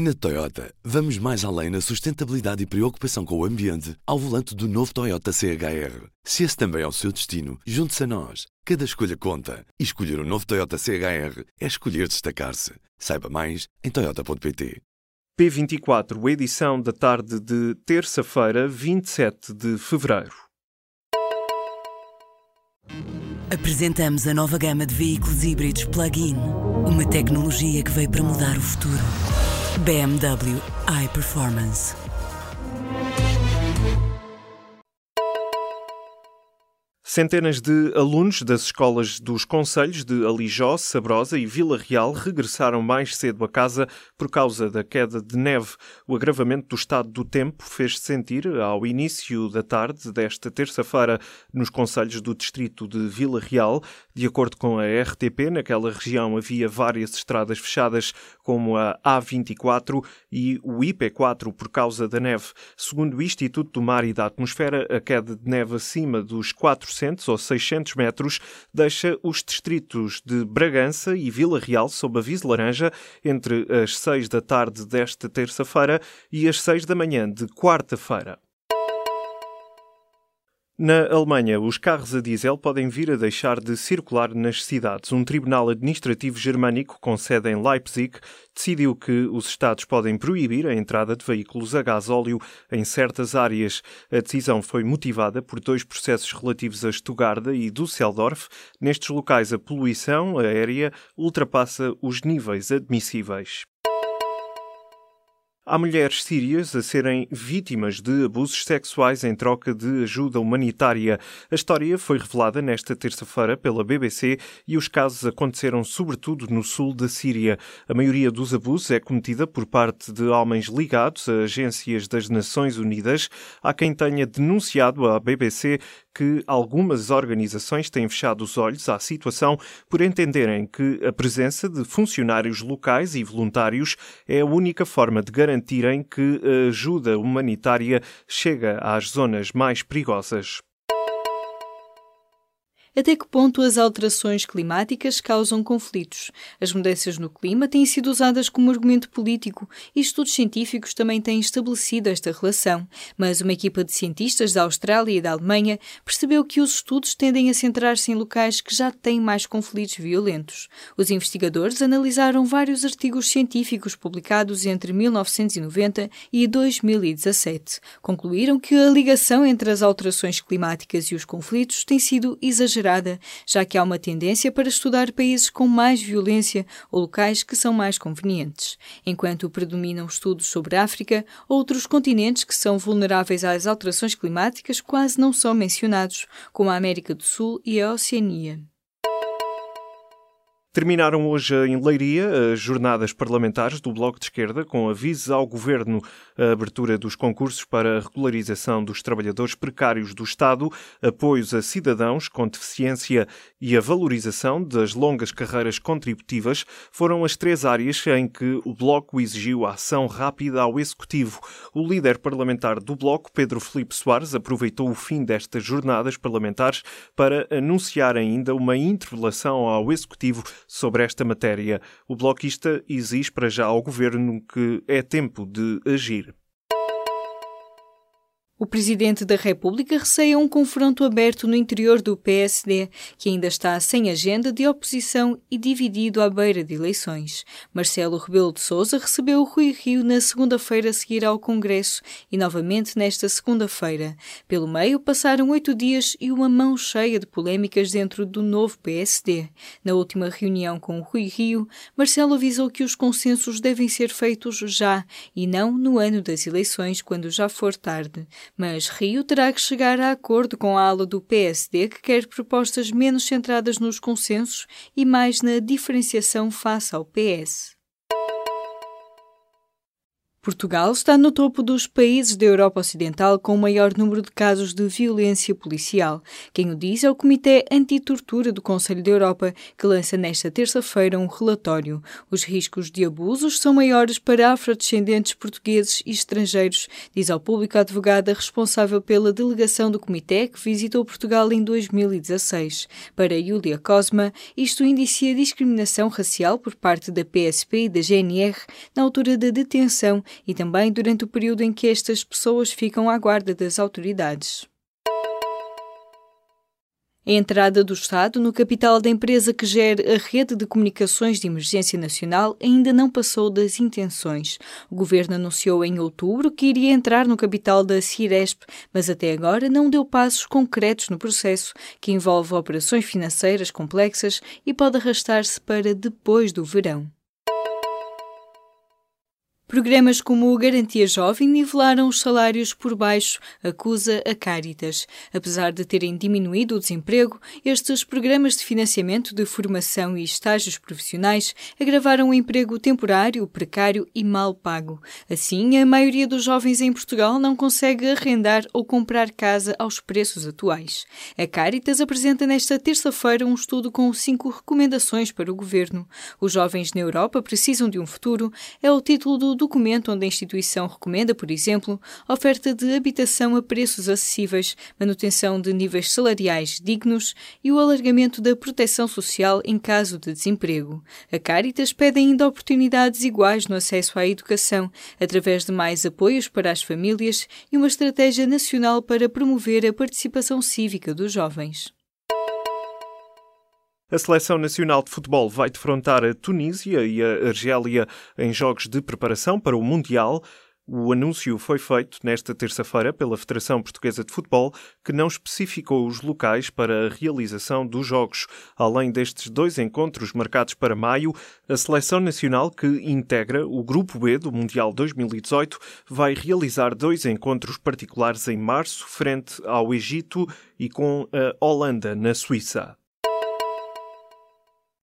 Na Toyota, vamos mais além na sustentabilidade e preocupação com o ambiente ao volante do novo Toyota CHR. Se esse também é o seu destino, junte-se a nós. Cada escolha conta. E escolher o um novo Toyota CHR é escolher destacar-se. Saiba mais em Toyota.pt. P24, edição da tarde de terça-feira, 27 de fevereiro. Apresentamos a nova gama de veículos híbridos plug-in. Uma tecnologia que veio para mudar o futuro. BMW iPerformance. Centenas de alunos das escolas dos Conselhos de Alijó, Sabrosa e Vila Real regressaram mais cedo a casa por causa da queda de neve. O agravamento do estado do tempo fez-se sentir ao início da tarde desta terça-feira nos Conselhos do Distrito de Vila Real. De acordo com a RTP, naquela região havia várias estradas fechadas, como a A24 e o IP4 por causa da neve. Segundo o Instituto do Mar e da Atmosfera, a queda de neve acima dos 400 400 ou 600 metros, deixa os distritos de Bragança e Vila Real sob aviso laranja entre as 6 da tarde desta terça-feira e as 6 da manhã de quarta-feira. Na Alemanha, os carros a diesel podem vir a deixar de circular nas cidades. Um tribunal administrativo germânico com sede em Leipzig decidiu que os Estados podem proibir a entrada de veículos a gás óleo em certas áreas. A decisão foi motivada por dois processos relativos a Stuttgart e Düsseldorf. Nestes locais, a poluição aérea ultrapassa os níveis admissíveis. Há mulheres sírias a serem vítimas de abusos sexuais em troca de ajuda humanitária. A história foi revelada nesta terça-feira pela BBC e os casos aconteceram sobretudo no sul da Síria. A maioria dos abusos é cometida por parte de homens ligados a agências das Nações Unidas. Há quem tenha denunciado à BBC que algumas organizações têm fechado os olhos à situação por entenderem que a presença de funcionários locais e voluntários é a única forma de garantirem que a ajuda humanitária chega às zonas mais perigosas. Até que ponto as alterações climáticas causam conflitos? As mudanças no clima têm sido usadas como argumento político e estudos científicos também têm estabelecido esta relação. Mas uma equipa de cientistas da Austrália e da Alemanha percebeu que os estudos tendem a centrar-se em locais que já têm mais conflitos violentos. Os investigadores analisaram vários artigos científicos publicados entre 1990 e 2017. Concluíram que a ligação entre as alterações climáticas e os conflitos tem sido exagerada já que há uma tendência para estudar países com mais violência ou locais que são mais convenientes. Enquanto predominam estudos sobre África, outros continentes que são vulneráveis às alterações climáticas quase não são mencionados, como a América do Sul e a Oceania. Terminaram hoje em Leiria as jornadas parlamentares do Bloco de Esquerda, com avisos ao Governo a abertura dos concursos para a regularização dos trabalhadores precários do Estado, apoios a cidadãos com deficiência e a valorização das longas carreiras contributivas foram as três áreas em que o Bloco exigiu ação rápida ao Executivo. O líder parlamentar do Bloco, Pedro Felipe Soares, aproveitou o fim destas jornadas parlamentares para anunciar ainda uma interpelação ao Executivo sobre esta matéria. O bloquista exige para já ao governo que é tempo de agir. O Presidente da República receia um confronto aberto no interior do PSD, que ainda está sem agenda de oposição e dividido à beira de eleições. Marcelo Rebelo de Sousa recebeu Rui Rio na segunda-feira a seguir ao Congresso e novamente nesta segunda-feira. Pelo meio passaram oito dias e uma mão cheia de polémicas dentro do novo PSD. Na última reunião com Rui Rio, Marcelo avisou que os consensos devem ser feitos já e não no ano das eleições, quando já for tarde. Mas Rio terá que chegar a acordo com a ala do PSD que quer propostas menos centradas nos consensos e mais na diferenciação face ao PS. Portugal está no topo dos países da Europa Ocidental com o maior número de casos de violência policial. Quem o diz é o Comitê Antitortura do Conselho da Europa, que lança nesta terça-feira um relatório. Os riscos de abusos são maiores para afrodescendentes portugueses e estrangeiros, diz ao público a advogada responsável pela delegação do Comitê que visitou Portugal em 2016. Para Yulia Cosma, isto indicia discriminação racial por parte da PSP e da GNR na altura da detenção e também durante o período em que estas pessoas ficam à guarda das autoridades. A entrada do Estado no capital da empresa que gera a rede de comunicações de emergência nacional ainda não passou das intenções. O governo anunciou em outubro que iria entrar no capital da Ciresp, mas até agora não deu passos concretos no processo, que envolve operações financeiras complexas e pode arrastar-se para depois do verão. Programas como o Garantia Jovem nivelaram os salários por baixo, acusa a Caritas. Apesar de terem diminuído o desemprego, estes programas de financiamento de formação e estágios profissionais agravaram o emprego temporário, precário e mal pago. Assim, a maioria dos jovens em Portugal não consegue arrendar ou comprar casa aos preços atuais. A Caritas apresenta nesta terça-feira um estudo com cinco recomendações para o governo. Os jovens na Europa precisam de um futuro é o título do documento onde a instituição recomenda, por exemplo, oferta de habitação a preços acessíveis, manutenção de níveis salariais dignos e o alargamento da proteção social em caso de desemprego. A Caritas pede ainda oportunidades iguais no acesso à educação, através de mais apoios para as famílias e uma estratégia nacional para promover a participação cívica dos jovens. A Seleção Nacional de Futebol vai defrontar a Tunísia e a Argélia em jogos de preparação para o Mundial. O anúncio foi feito nesta terça-feira pela Federação Portuguesa de Futebol, que não especificou os locais para a realização dos jogos. Além destes dois encontros marcados para maio, a Seleção Nacional, que integra o Grupo B do Mundial 2018, vai realizar dois encontros particulares em março, frente ao Egito e com a Holanda, na Suíça.